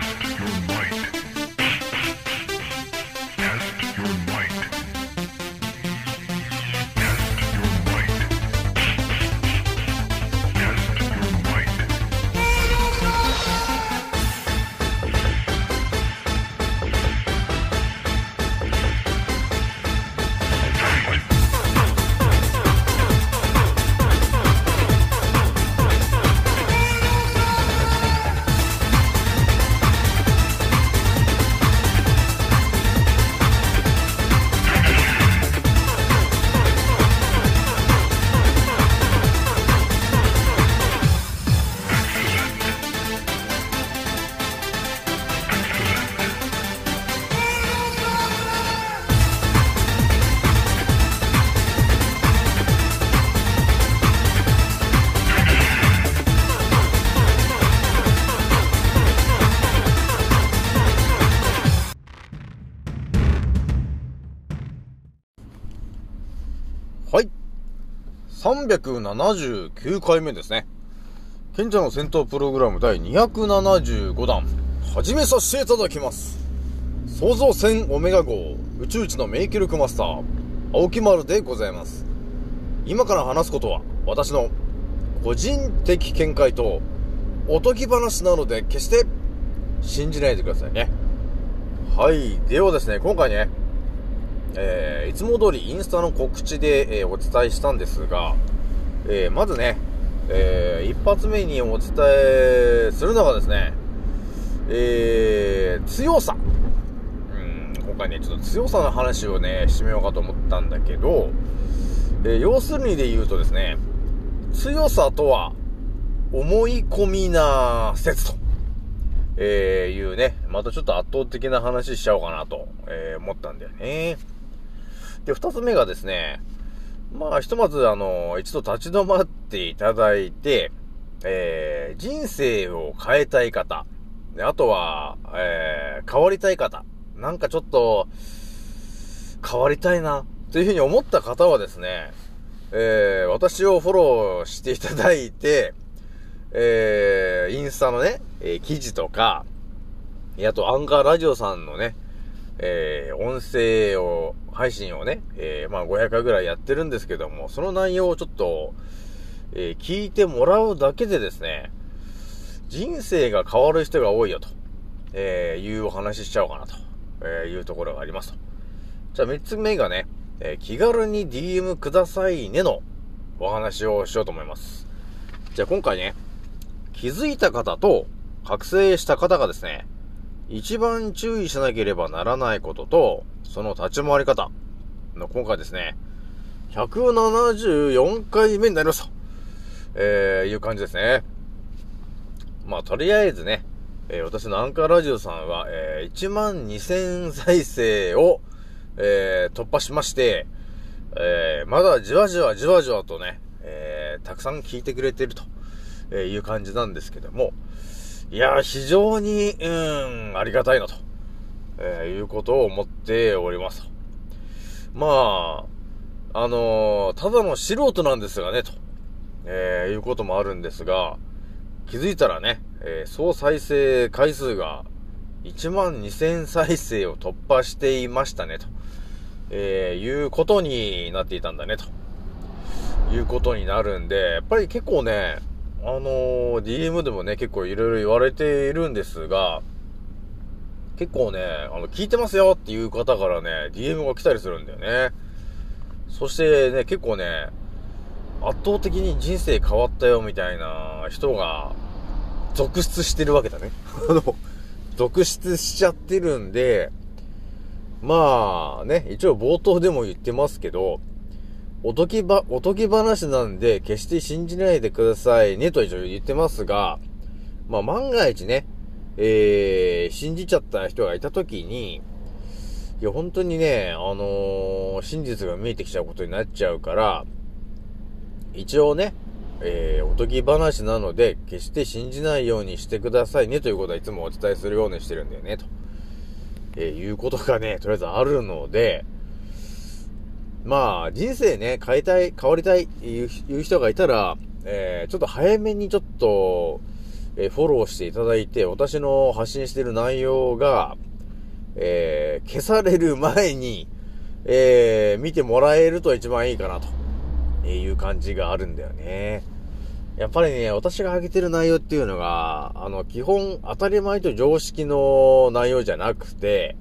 Test your might. 379回目ですね。賢者の戦闘プログラム第275弾、始めさせていただきます。創造船オメガ号、宇宙一の名記録マスター、青木丸でございます。今から話すことは、私の個人的見解と、おとぎ話なので、決して信じないでくださいね。はい。ではですね、今回ね、えーいつも通りインスタの告知で、えーお伝えしたんですが、えーまずね、えー一発目にお伝えするのがですね、えー強さ。うん、今回ね、ちょっと強さの話をね、してみようかと思ったんだけど、えー要するにで言うとですね、強さとは、思い込みな説と。えー、いうね、またちょっと圧倒的な話しちゃおうかなと、え思ったんだよね。で、二つ目がですね、まあ、ひとまず、あの、一度立ち止まっていただいて、えー、人生を変えたい方、であとは、えー、変わりたい方、なんかちょっと、変わりたいな、というふうに思った方はですね、えー、私をフォローしていただいて、えー、インスタのね、えー記事とか、あと、アンカーラジオさんのね、えー、音声を、配信をね、えー、まあ500回ぐらいやってるんですけども、その内容をちょっと、えー聞いてもらうだけでですね、人生が変わる人が多いよと、えー、いうお話ししちゃおうかなと、えーいうところがありますと。じゃあ3つ目がね、えー気軽に DM くださいねのお話をしようと思います。じゃあ今回ね、気づいた方と覚醒した方がですね、一番注意しなければならないことと、その立ち回り方の今回ですね、174回目になりますと、えー、いう感じですね。まあ、とりあえずね、えー私のアンカーラジオさんは、えー1万2000再生を、えー突破しまして、えーまだじわじわじわじわとね、えーたくさん聞いてくれてると、えいう感じなんですけども、いや、非常に、うん、ありがたいなと、えーいうことを思っております。まあ、あのーただの素人なんですがね、と、えーいうこともあるんですが、気づいたらね、えー総再生回数が1万2000再生を突破していましたね、と、えいうことになっていたんだね、ということになるんで、やっぱり結構ね、あのー DM でもね、結構いろいろ言われているんですが、結構ね、あの、聞いてますよっていう方からね、DM が来たりするんだよね。そしてね、結構ね、圧倒的に人生変わったよみたいな人が続出してるわけだね。あの、続出しちゃってるんで、まあね、一応冒頭でも言ってますけど、おとぎば、おとぎ話なんで決して信じないでくださいねと一応言ってますが、まあ万が一ね、えー、信じちゃった人がいたときに、いや本当にね、あのー真実が見えてきちゃうことになっちゃうから、一応ね、えー、おとぎ話なので、決して信じないようにしてくださいねということはいつもお伝えするようにしてるんだよね、と。えーいうことがね、とりあえずあるので、まあ、人生ね、変えたい、変わりたいいういう人がいたら、えー、ちょっと早めにちょっと、えーフォローしていただいて、私の発信してる内容が、えー消される前に、えー見てもらえると一番いいかなと、いう感じがあるんだよね。やっぱりね、私が上げてる内容っていうのが、あの、基本当たり前と常識の内容じゃなくて、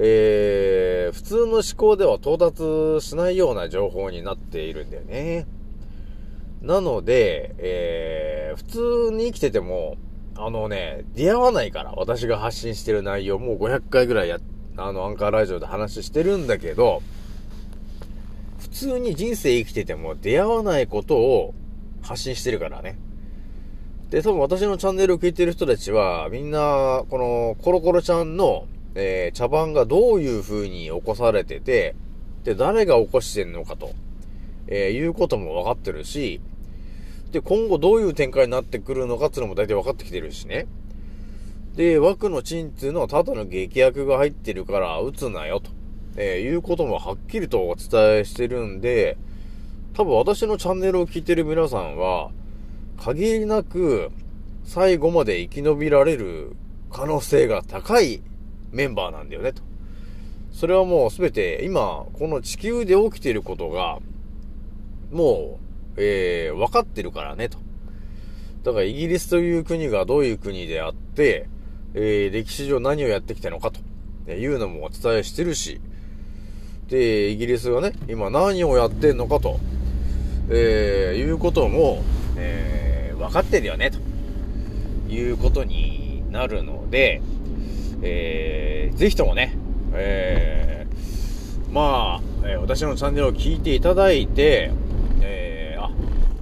えー、普通の思考では到達しないような情報になっているんだよね。なので、えー、普通に生きてても、あのね、出会わないから、私が発信してる内容、もう500回ぐらいや、あの、アンカーラジオで話してるんだけど、普通に人生生きてても出会わないことを発信してるからね。で、多分私のチャンネルを聞いてる人たちは、みんな、この、コロコロちゃんの、えー、茶番がどういう風に起こされてて、で、誰が起こしてんのかと、えー、いうことも分かってるし、で、今後どういう展開になってくるのかっていうのも大体分かってきてるしね。で、枠のチンっていうのはただの劇薬が入ってるから撃つなよと、えー、いうこともはっきりとお伝えしてるんで、多分私のチャンネルを聞いてる皆さんは、限りなく最後まで生き延びられる可能性が高いメンバーなんだよねと。それはもうすべて今、この地球で起きていることが、もう、えー、分かってるからねと。だからイギリスという国がどういう国であって、えー、歴史上何をやってきたのかというのもお伝えしてるし、で、イギリスがね、今何をやってんのかと、えー、いうことも、えー、分かってるよね、ということになるので、えー、ぜひともね、えー、まあ、えー私のチャンネルを聞いていただいて、えー、あ、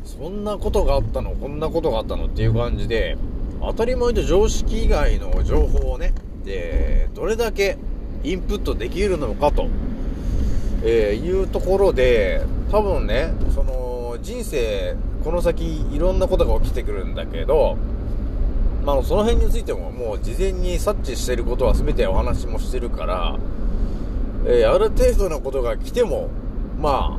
そんなことがあったの、こんなことがあったのっていう感じで、当たり前と常識以外の情報をね、で、どれだけインプットできるのかと、えーいうところで、多分ね、その、人生、この先、いろんなことが起きてくるんだけど、まあ、その辺についてももう事前に察知していることは全てお話もしてるから、えーある程度のことが来ても、まあ、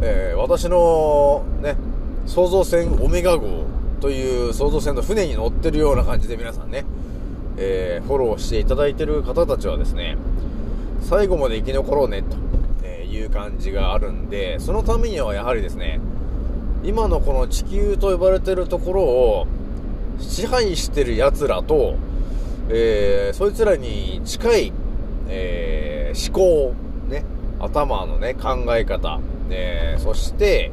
えー私のね、創造船オメガ号という創造船の船に乗ってるような感じで皆さんね、えーフォローしていただいてる方たちはですね、最後まで生き残ろうね、という感じがあるんで、そのためにはやはりですね、今のこの地球と呼ばれてるところを支配してる奴らと、えーそいつらに近い、えー思考、ね、頭のね、考え方、えーそして、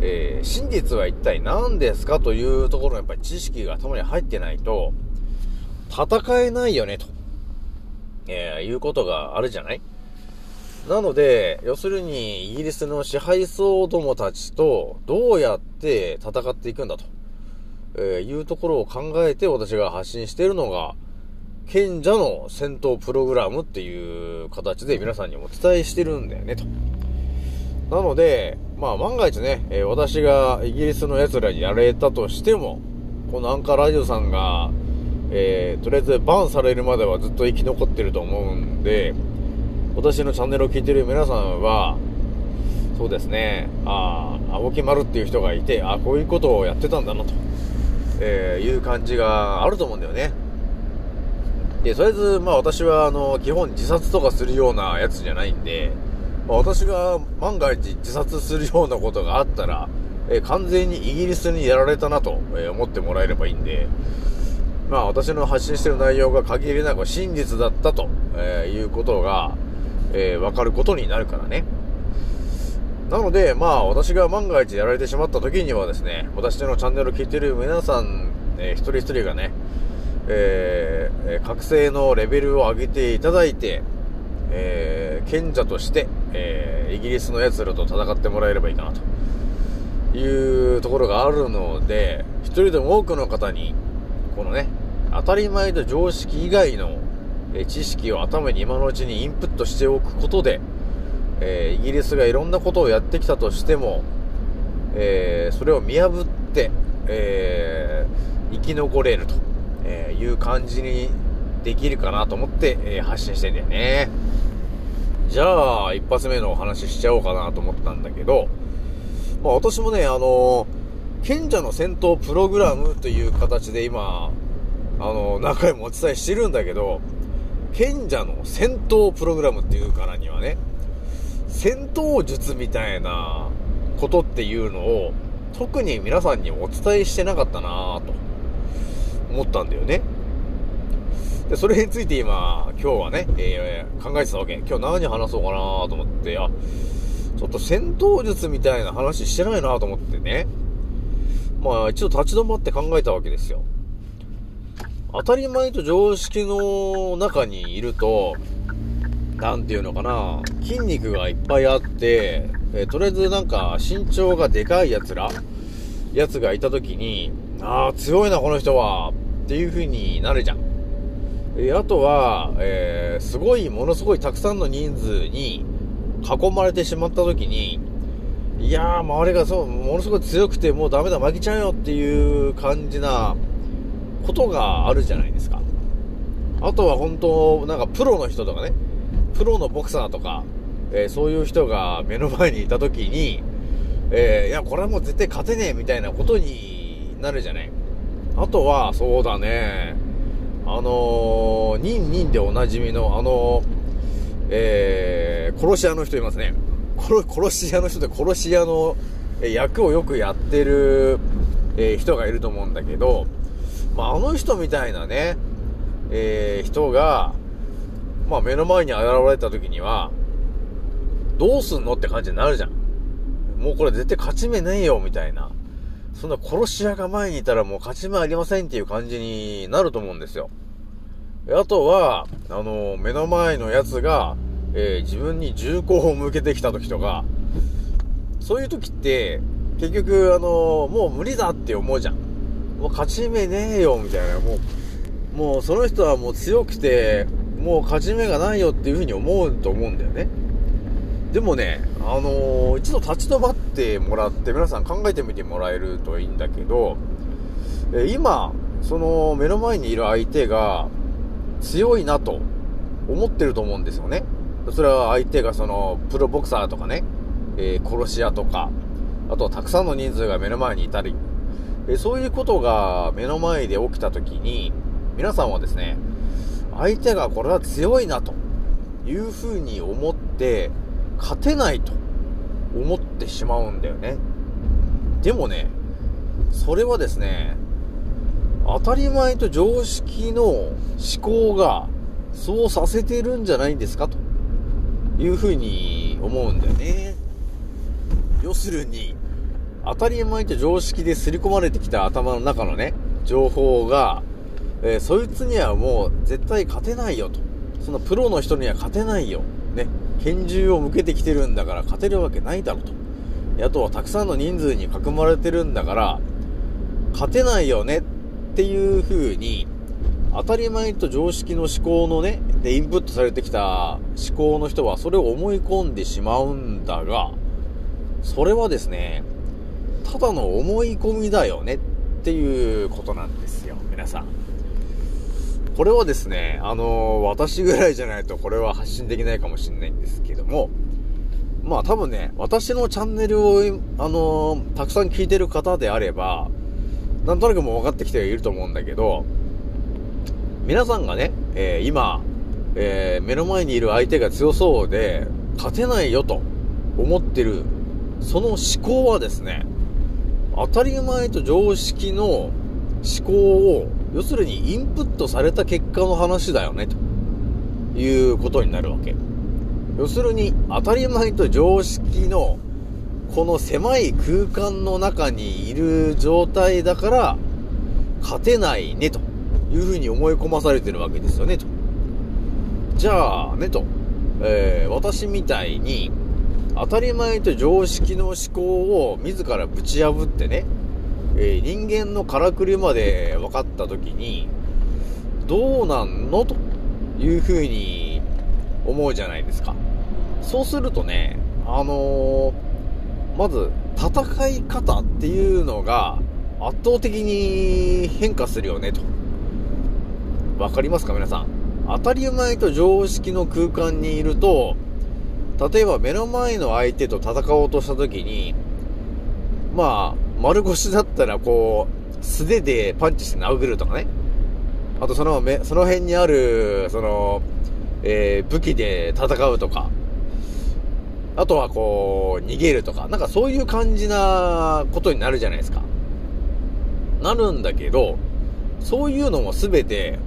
えー真実は一体何ですかというところのやっぱり知識が頭に入ってないと、戦えないよね、と、えーいうことがあるじゃない？なので、要するに、イギリスの支配層どもたちと、どうやって戦っていくんだと、えーいうところを考えて私が発信しているのが、賢者の戦闘プログラムっていう形で皆さんにお伝えしてるんだよね、と。なので、まあ万が一ね、えー私がイギリスの奴らにやれたとしても、このアンカーラジオさんが、えーとりあえずバンされるまではずっと生き残ってると思うんで、私のチャンネルを聞いてる皆さんは、そうですね、ああ、青木丸っていう人がいて、あこういうことをやってたんだなと、えーいう感じがあると思うんだよね。で、とりあえず、まあ私は、あの、基本自殺とかするようなやつじゃないんで、まあ、私が万が一自殺するようなことがあったら、えー完全にイギリスにやられたなと、えー思ってもらえればいいんで、まあ私の発信してる内容が限りなく真実だったと、えーいうことが、えーわかることになるからね。なので、まあ私が万が一やられてしまった時にはですね、私のチャンネルを聞いてる皆さん、えー一人一人がね、えー覚醒のレベルを上げていただいて、えー賢者として、えーイギリスの奴らと戦ってもらえればいいかなというところがあるので、一人でも多くの方に、このね、当たり前と常識以外の、え知識を頭に今のうちにインプットしておくことで、えーイギリスがいろんなことをやってきたとしても、えーそれを見破って、えー生き残れると、えいう感じにできるかなと思って、え発信してんだよね。じゃあ、一発目のお話ししちゃおうかなと思ったんだけど、まあ私もね、あの賢者の戦闘プログラムという形で今、あの、何回もお伝えしてるんだけど、賢者の戦闘プログラムっていうからにはね、戦闘術みたいなことっていうのを、特に皆さんにお伝えしてなかったなぁと思ったんだよね。で、それについて今、今日はね、えー、考えてたわけ。今日何話そうかなと思って、あ、ちょっと戦闘術みたいな話してないなと思ってね。まあ、一度立ち止まって考えたわけですよ。当たり前と常識の中にいると、なんていうのかな、筋肉がいっぱいあって、え、とりあえずなんか身長がでかい奴ら、奴がいた時に、ああ、強いな、この人は、っていう風になるじゃん。えあとは、えー、すごい、ものすごいたくさんの人数に囲まれてしまった時に、いやー、周りがそう、ものすごい強くて、もうダメだ、負けちゃうよっていう感じなことがあるじゃないですか。あとは本当、なんかプロの人とかね、プロのボクサーとか、えー、そういう人が目の前にいた時に、えー、いや、これはもう絶対勝てねえみたいなことになるじゃない。あとは、そうだね、あのー、ニンニンでおなじみの、あのー、えー、殺し屋の人いますね。殺、殺し屋の人で殺し屋の役をよくやってる、えー、人がいると思うんだけど、まあ、あの人みたいなね、えー、人が、まあ、目の前に現れた時には、どうすんのって感じになるじゃん。もうこれ絶対勝ち目ねえよ、みたいな。そんな殺し屋が前にいたらもう勝ち目ありませんっていう感じになると思うんですよ。あとは、あの、目の前のやつが、えー、自分に銃口を向けてきた時とか、そういう時って、結局、あの、もう無理だって思うじゃん。もう勝ち目ねえよ、みたいな。もう、もうその人はもう強くて、もう勝ち目がないよっていうふうに思うと思うんだよね。でもね、あのー、一度立ち止まってもらって皆さん考えてみてもらえるといいんだけど、え今、その目の前にいる相手が強いなと思ってると思うんですよね。それは相手がそのプロボクサーとかね、えー、殺し屋とか、あとはたくさんの人数が目の前にいたり、え、そういうことが目の前で起きた時に、皆さんはですね、相手がこれは強いなというふうに思って、勝てないと思ってしまうんだよね。でもね、それはですね、当たり前と常識の思考がそうさせてるんじゃないんですかというふうに思うんだよね。要するに、当たり前と常識で刷り込まれてきた頭の中のね、情報が、えー、そいつにはもう絶対勝てないよと。そのプロの人には勝てないよ。ね。拳銃を向けてきてるんだから勝てるわけないだろうと。あとはたくさんの人数に囲まれてるんだから、勝てないよねっていう風に、当たり前と常識の思考のね、でインプットされてきた思考の人はそれを思い込んでしまうんだが、それはですね、ただの思い込みだよねっていうことなんですよ、皆さん。これはですね、あのー、私ぐらいじゃないとこれは発信できないかもしれないんですけども、まあ多分ね、私のチャンネルを、あのー、たくさん聞いてる方であれば、なんとなくもう分かってきていると思うんだけど、皆さんがね、えー、今、えー、目の前にいる相手が強そうで、勝てないよと思ってる、その思考はですね、当たり前と常識の思考を要するにインプットされた結果の話だよね、ということになるわけ。要するに、当たり前と常識の、この狭い空間の中にいる状態だから、勝てないね、というふうに思い込まされてるわけですよね、と。じゃあ、ね、と。えー、私みたいに、当たり前と常識の思考を自らぶち破ってね、えー、人間のからくりまで分かった時に、どうなんの？というふうに思うじゃないですか。そうするとね、あのー、まず、戦い方っていうのが圧倒的に変化するよね、と。わかりますか？皆さん。当たり前と常識の空間にいると、例えば目の前の相手と戦おうとした時に、まあ、丸腰だったらこう、素手でパンチして殴るとかね。あとそのめ、その辺にある、その、えー武器で戦うとか。あとはこう、逃げるとか。なんかそういう感じなことになるじゃないですか。なるんだけど、そういうのもすべて、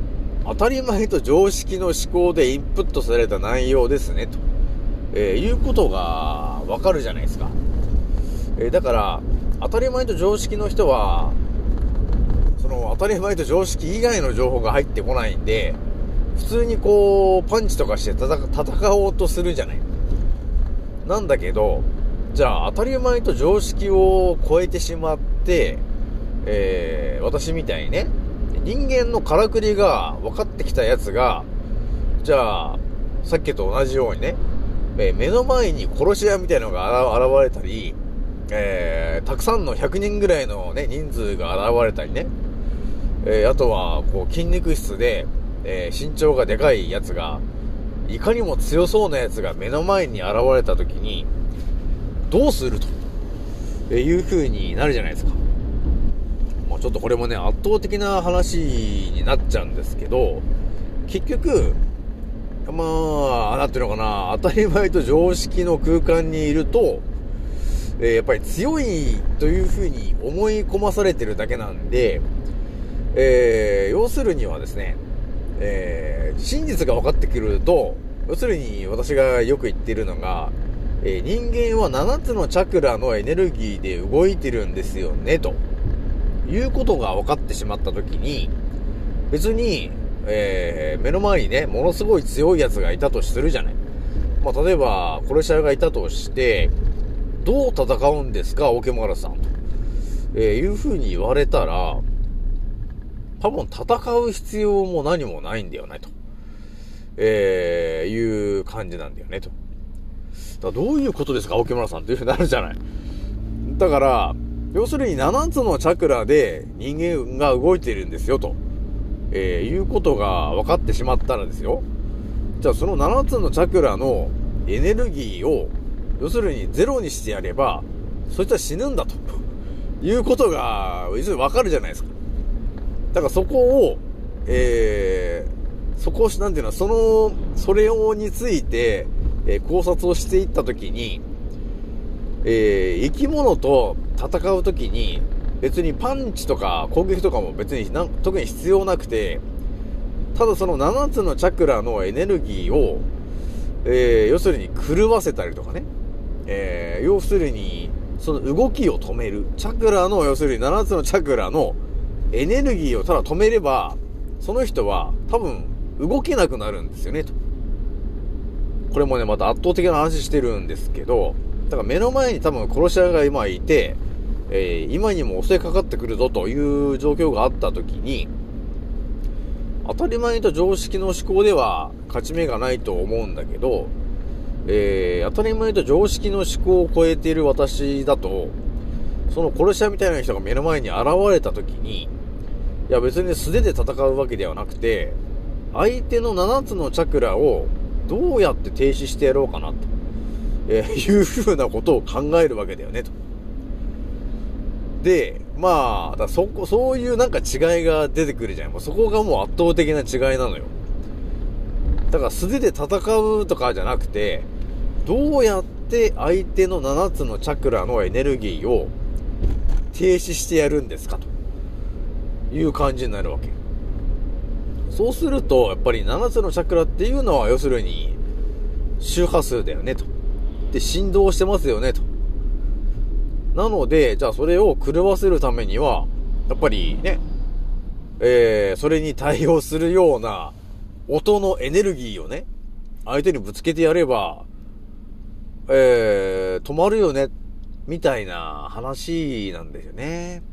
当たり前と常識の思考でインプットされた内容ですね、と、えーいうことがわかるじゃないですか。えーだから、当たり前と常識の人は、その当たり前と常識以外の情報が入ってこないんで、普通にこう、パンチとかして戦おうとするじゃない。なんだけど、じゃあ当たり前と常識を超えてしまって、えー私みたいにね、人間のからくりが分かってきたやつが、じゃあ、さっきと同じようにね、えー目の前に殺し屋みたいなのが現れたり、えーたくさんの100人ぐらいのね、人数が現れたりね、えーあとは、こう、筋肉質で、えー身長がでかいやつが、いかにも強そうなやつが目の前に現れた時に、どうすると、えーいう風になるじゃないですか。まあちょっとこれもね、圧倒的な話になっちゃうんですけど、結局、まあ、なんていうのかな、当たり前と常識の空間にいると、えーやっぱり強いというふうに思い込まされてるだけなんで、えー要するにはですね、えー真実が分かってくると、要するに私がよく言ってるのが、え人間は7つのチャクラのエネルギーで動いてるんですよね、ということが分かってしまったときに、別に、えー目の前にね、ものすごい強いやつがいたとするじゃない。まあ、例えば、殺し屋がいたとして、どう戦うんですか、オケマラさんと。えーいう風に言われたら、多分戦う必要も何もないんだよね、と。えーいう感じなんだよね、と。だどういうことですか、オケマラさんっていう風になるじゃない。だから、要するに7つのチャクラで人間が動いてるんですよ、と。えーいうことが分かってしまったらですよ。じゃあその7つのチャクラのエネルギーを、要するにゼロにしてやれば、そいつは死ぬんだと。いうことが、いずれ分かるじゃないですか。だからそこを、えー、そこを、なんていうの、その、それをについて、えー考察をしていったときに、えー生き物と戦うときに、別にパンチとか攻撃とかも別にな特に必要なくて、ただその7つのチャクラのエネルギーを、えー要するに狂わせたりとかね、えー要するに、その動きを止める。チャクラの、要するに7つのチャクラのエネルギーをただ止めれば、その人は多分動けなくなるんですよね、と。これもね、また圧倒的な話してるんですけど、だから目の前に多分殺し屋が今いて、えー今にも襲いかかってくるぞという状況があった時に、当たり前と常識の思考では勝ち目がないと思うんだけど、えー当たり前と常識の思考を超えている私だと、その殺し屋みたいな人が目の前に現れた時に、いや別に素手で戦うわけではなくて、相手の7つのチャクラをどうやって停止してやろうかなと、えーいうふうなことを考えるわけだよねと。で、まあ、だそこ、そういうなんか違いが出てくるじゃん。もうそこがもう圧倒的な違いなのよ。だから素手で戦うとかじゃなくて、どうやって相手の7つのチャクラのエネルギーを停止してやるんですかという感じになるわけ。そうすると、やっぱり7つのチャクラっていうのは要するに周波数だよねと。で、振動してますよねと。なので、じゃあそれを狂わせるためには、やっぱりね、えー、それに対応するような音のエネルギーをね、相手にぶつけてやれば、えー、止まるよね、みたいな話なんですよね。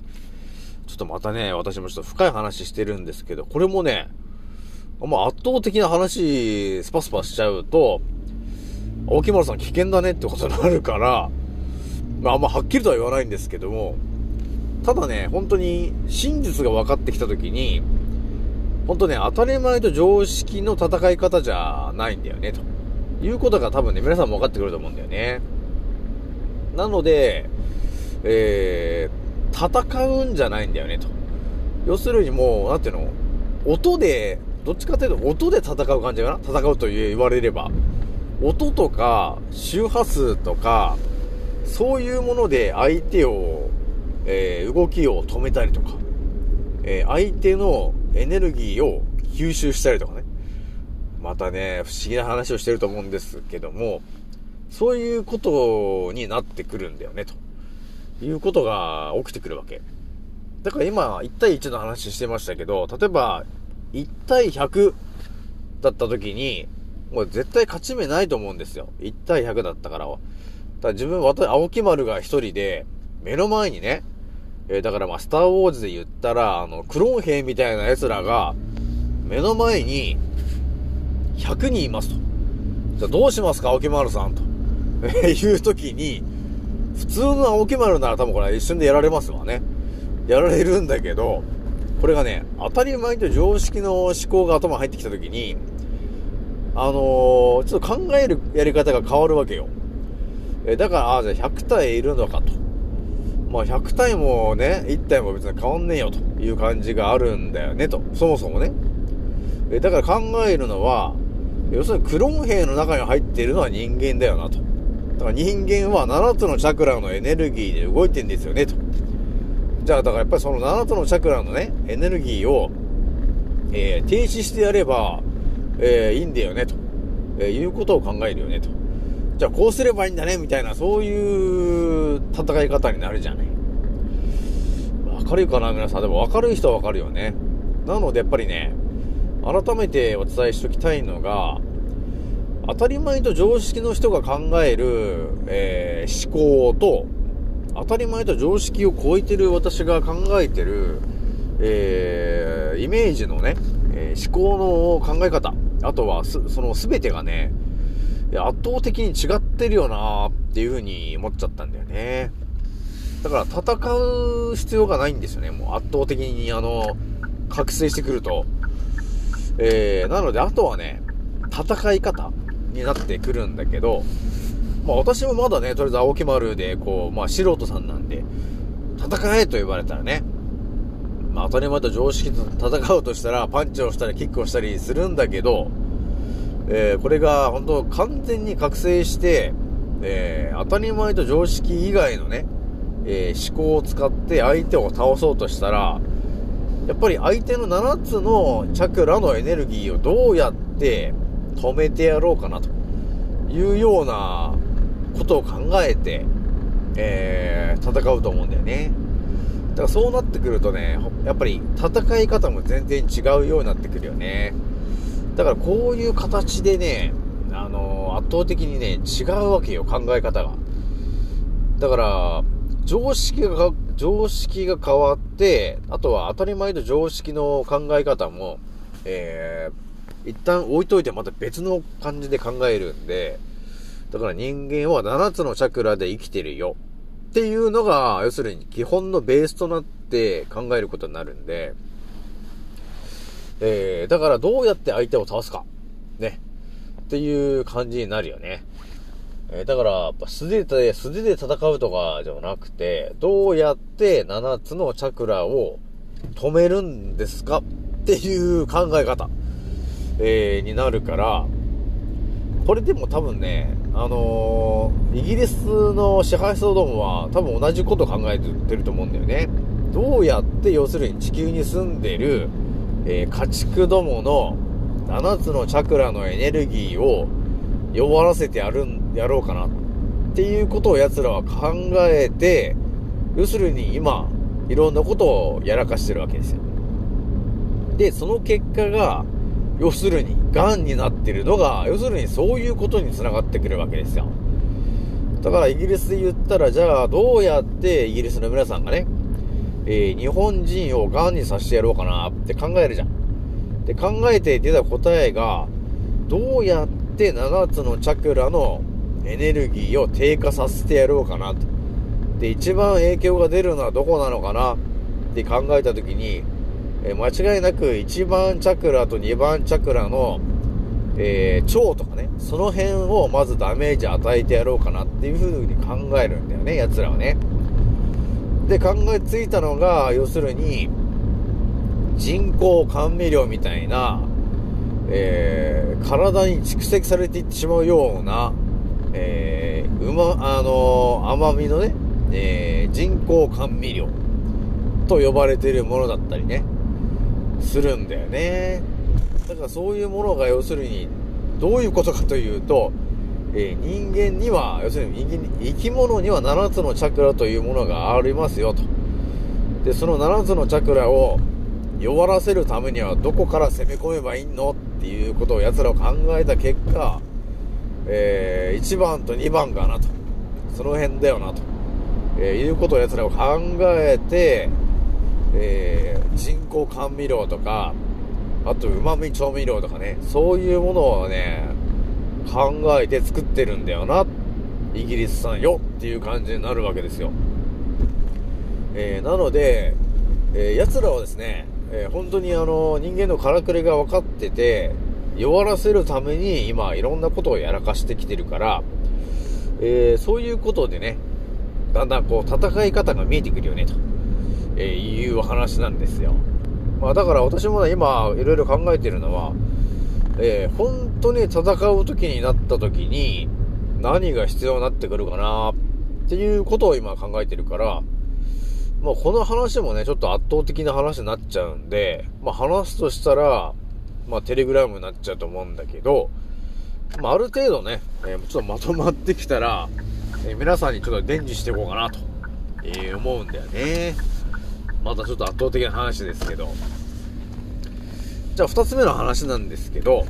ちょっとまたね、私もちょっと深い話してるんですけど、これもね、まあ圧倒的な話、スパスパしちゃうと、青木丸さん危険だねってことになるから、まああんまはっきりとは言わないんですけども、ただね、本当に真実が分かってきたときに、本当ね、当たり前と常識の戦い方じゃないんだよね、ということが多分ね、皆さんも分かってくると思うんだよね。なので、えー、戦うんじゃないんだよね、と。要するにもう、なんていうの音で、どっちかというと音で戦う感じかな？戦うと言われれば。音とか、周波数とか、そういうもので相手を、えー、動きを止めたりとか、えー、相手のエネルギーを吸収したりとか。またね、不思議な話をしてると思うんですけども、そういうことになってくるんだよね、ということが起きてくるわけ。だから今、1対1の話してましたけど、例えば、1対100だった時に、もう絶対勝ち目ないと思うんですよ。1対100だったからは。だ自分、私、青木丸が1人で、目の前にね、えー、だからまあ、スターウォーズで言ったら、あの、クローン兵みたいな奴らが、目の前に、100人いますと。じゃあどうしますか、青木丸さんと。え いう時に、普通の青木丸なら多分これ一瞬でやられますわね。やられるんだけど、これがね、当たり前と常識の思考が頭に入ってきた時に、あのー、ちょっと考えるやり方が変わるわけよ。えだから、ああ、じゃあ100体いるのかと。まあ100体もね、1体も別に変わんねえよという感じがあるんだよねと。そもそもね。えだから考えるのは、要するにクローン兵の中に入っているのは人間だよなと。だから人間は7つのチャクラのエネルギーで動いてんですよねと。じゃあだからやっぱりその7つのチャクラのね、エネルギーを、えー、停止してやれば、えー、いいんだよねと。えー、いうことを考えるよねと。じゃあこうすればいいんだねみたいな、そういう戦い方になるじゃない。わかるかな皆さん。でもわかる人はわかるよね。なのでやっぱりね、改めてお伝えしときたいのが、当たり前と常識の人が考える、えー、思考と、当たり前と常識を超えてる私が考えてる、えー、イメージのね、えー、思考の考え方、あとはその全てがね、圧倒的に違ってるよなっていう風に思っちゃったんだよね。だから戦う必要がないんですよね。もう圧倒的にあの、覚醒してくると。えー、なのであとはね、戦い方になってくるんだけど、まあ私もまだね、とりあえず青木丸で、こう、まあ素人さんなんで、戦えと言われたらね、まあ当たり前と常識と戦うとしたら、パンチをしたりキックをしたりするんだけど、えー、これが本当完全に覚醒して、えー、当たり前と常識以外のね、えー、思考を使って相手を倒そうとしたら、やっぱり相手の7つのチャクラのエネルギーをどうやって止めてやろうかなというようなことを考えて、えー、戦うと思うんだよね。だからそうなってくるとね、やっぱり戦い方も全然違うようになってくるよね。だからこういう形でね、あのー、圧倒的にね、違うわけよ、考え方が。だから、常識が、常識が変わって、あとは当たり前と常識の考え方も、えー、一旦置いといてまた別の感じで考えるんで、だから人間は7つのチャクラで生きてるよ。っていうのが、要するに基本のベースとなって考えることになるんで、えー、だからどうやって相手を倒すか。ね。っていう感じになるよね。えー、だから、やっぱ素手で、素手で戦うとかではなくて、どうやって7つのチャクラを止めるんですかっていう考え方、えー、になるから、これでも多分ね、あのー、イギリスの支配層どもは多分同じこと考えてると思うんだよね。どうやって要するに地球に住んでる、えー、家畜どもの7つのチャクラのエネルギーを弱らせてやるん、やろうかなっていうことを奴らは考えて、要するに今、いろんなことをやらかしてるわけですよ。で、その結果が、要するに、癌になってるのが、要するにそういうことに繋がってくるわけですよ。だからイギリスで言ったら、じゃあどうやってイギリスの皆さんがね、えー、日本人を癌にさせてやろうかなって考えるじゃん。で、考えて出た答えが、どうやって7つのチャクラのエネルギーを低下させてやろうかなと。で、一番影響が出るのはどこなのかな？って考えたときに、えー、間違いなく1番チャクラと2番チャクラの、えー、腸とかね、その辺をまずダメージ与えてやろうかなっていう風に考えるんだよね、奴らはね。で考えついたのが、要するに、人工甘味料みたいな、えー、体に蓄積されていってしまうような、えー、うま、あのー甘みのね、えー、人工甘味料と呼ばれているものだったりね、するんだよね。だからそういうものが要するに、どういうことかというと、えー人間には、要するに生き物には7つのチャクラというものがありますよと。で、その7つのチャクラを弱らせるためにはどこから攻め込めばいいのっていうことを奴らを考えた結果、えー1番と2番かなと。その辺だよなと。えーいうことを奴らを考えて、えー人工甘味料とか、あと旨味調味料とかね、そういうものをね、考えて作ってるんだよな。イギリス産よっていう感じになるわけですよ。えーなので、えー奴らはですね、えー本当にあの、人間のからくりが分かってて、弱らせるために今いろんなことをやらかしてきてるから、えーそういうことでね、だんだんこう戦い方が見えてくるよね、と、えーいう話なんですよ。まあだから私もね、今いろいろ考えてるのは、えー本当に戦う時になった時に何が必要になってくるかなっていうことを今考えてるから、まあこの話もね、ちょっと圧倒的な話になっちゃうんで、まあ話すとしたら、まあテレグラムになっちゃうと思うんだけど、まあある程度ね、えーちょっとまとまってきたら、えー皆さんにちょっと伝授していこうかなと、えー思うんだよね。またちょっと圧倒的な話ですけど。じゃあ二つ目の話なんですけど、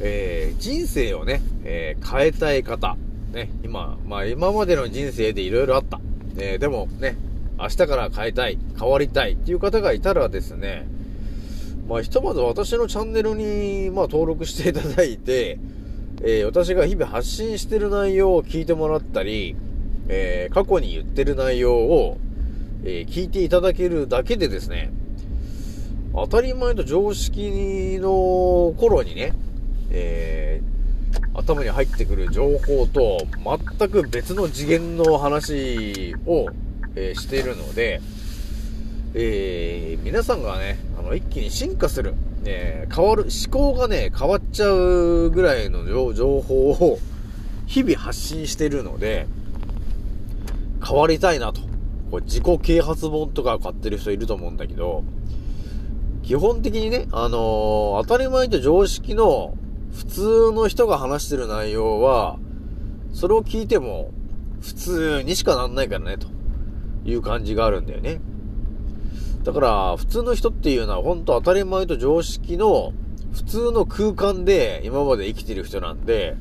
えー人生をね、えー変えたい方。ね、今、まあ今までの人生でいろいろあった。えーでもね、明日から変えたい、変わりたいっていう方がいたらですね、まあひとまず私のチャンネルに、まあ登録していただいて、えー私が日々発信してる内容を聞いてもらったり、えー過去に言ってる内容を、えー聞いていただけるだけでですね、当たり前と常識の頃にね、えー頭に入ってくる情報と全く別の次元の話を、えしているので、えー皆さんがね、あの、一気に進化する、え変わる、思考がね、変わっちゃうぐらいの情報を日々発信してるので、変わりたいなと。これ自己啓発本とか買ってる人いると思うんだけど、基本的にね、あのー当たり前と常識の普通の人が話してる内容は、それを聞いても普通にしかなんないからね、という感じがあるんだよね。だから、普通の人っていうのは本当当たり前と常識の普通の空間で今まで生きてる人なんで、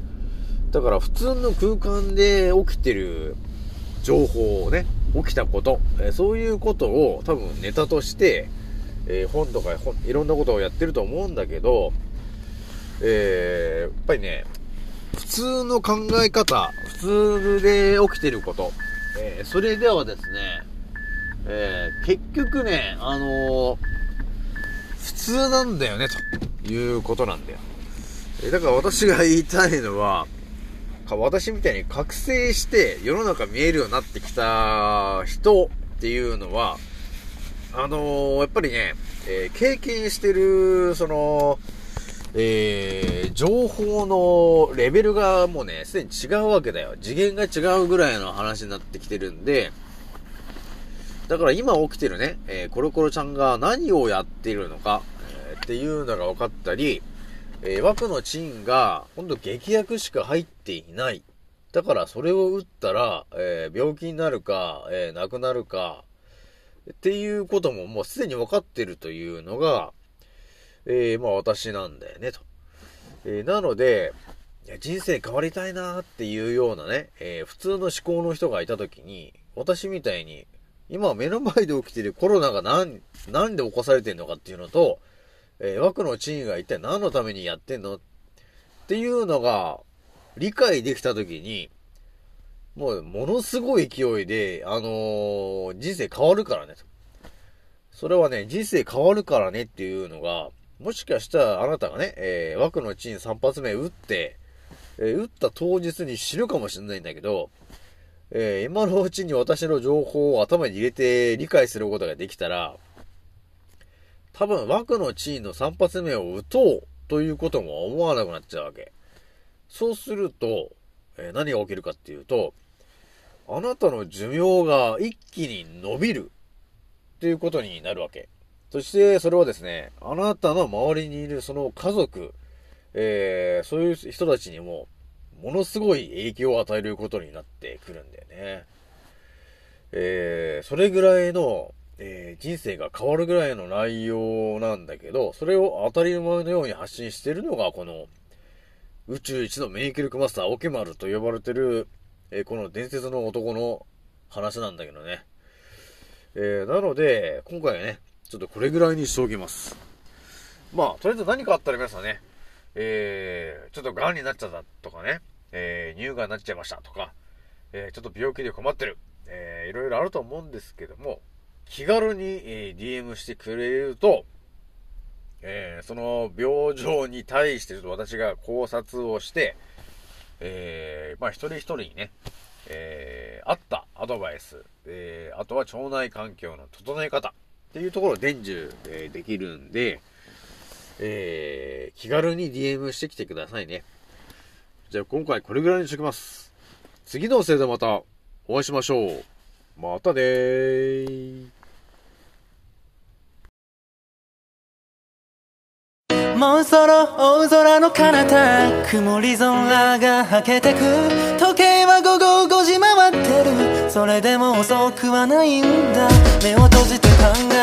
だから普通の空間で起きてる情報をね、起きたこと、えそういうことを多分ネタとして、えー本とかいろんなことをやってると思うんだけど、えーやっぱりね、普通の考え方、普通で起きてること、えーそれではですね、えー結局ね、あのー普通なんだよね、ということなんだよ。えだから私が言いたいのは、私みたいに覚醒して世の中見えるようになってきた人っていうのは、あのーやっぱりね、えー経験してる、その、えー情報のレベルがもうね、すでに違うわけだよ。次元が違うぐらいの話になってきてるんで、だから今起きてるね、えーコロコロちゃんが何をやっているのか、えーっていうのが分かったり、えー枠のチンが、ほんと劇薬しか入っていない。だからそれを打ったら、えー病気になるか、えー亡くなるか、っていうことももうすでに分かってるというのが、えーまあ私なんだよね、と。えーなので、人生変わりたいなっていうようなね、えー普通の思考の人がいたときに、私みたいに、今目の前で起きてるコロナが何、なんで起こされてんのかっていうのと、えー枠のチンが一体何のためにやってんのっていうのが理解できたときに、もうものすごい勢いで、あのー人生変わるからねと。それはね、人生変わるからねっていうのが、もしかしたらあなたがね、えー枠のチン3発目打って、えー打った当日に死ぬかもしれないんだけど、えー今のうちに私の情報を頭に入れて理解することができたら、多分枠の地位の3発目を打とうということも思わなくなっちゃうわけ。そうすると、えー何が起きるかっていうと、あなたの寿命が一気に伸びるっていうことになるわけ。そして、それはですね、あなたの周りにいるその家族、えーそういう人たちにも、ものすごい影響を与えることになってくるんだよね。えーそれぐらいの、えー人生が変わるぐらいの内容なんだけど、それを当たり前のように発信しているのが、この、宇宙一の免疫力マスター、オケマルと呼ばれてる、えーこの伝説の男の話なんだけどね。えーなので、今回はね、ちょっとこれぐらいにしておきます。まあ、とりあえず何かあったら皆さんね、えー、ちょっと癌になっちゃったとかね、えー、乳がんになっちゃいましたとか、えー、ちょっと病気で困ってる、えー、いろいろあると思うんですけども、気軽に、えー DM してくれると、えーその病状に対してちょっと私が考察をして、えーまあ一人一人にね、えー、あったアドバイス、えーあとは腸内環境の整え方っていうところを伝授、えーできるんで、えー気軽に DM してきてくださいね。じゃあ今回これぐらいにしときます。次のせいでまたお会いしましょう。またねー。もうそろ大空の彼方曇り空がはけてく時計は午後5時回ってるそれでも遅くはないんだ目を閉じて考え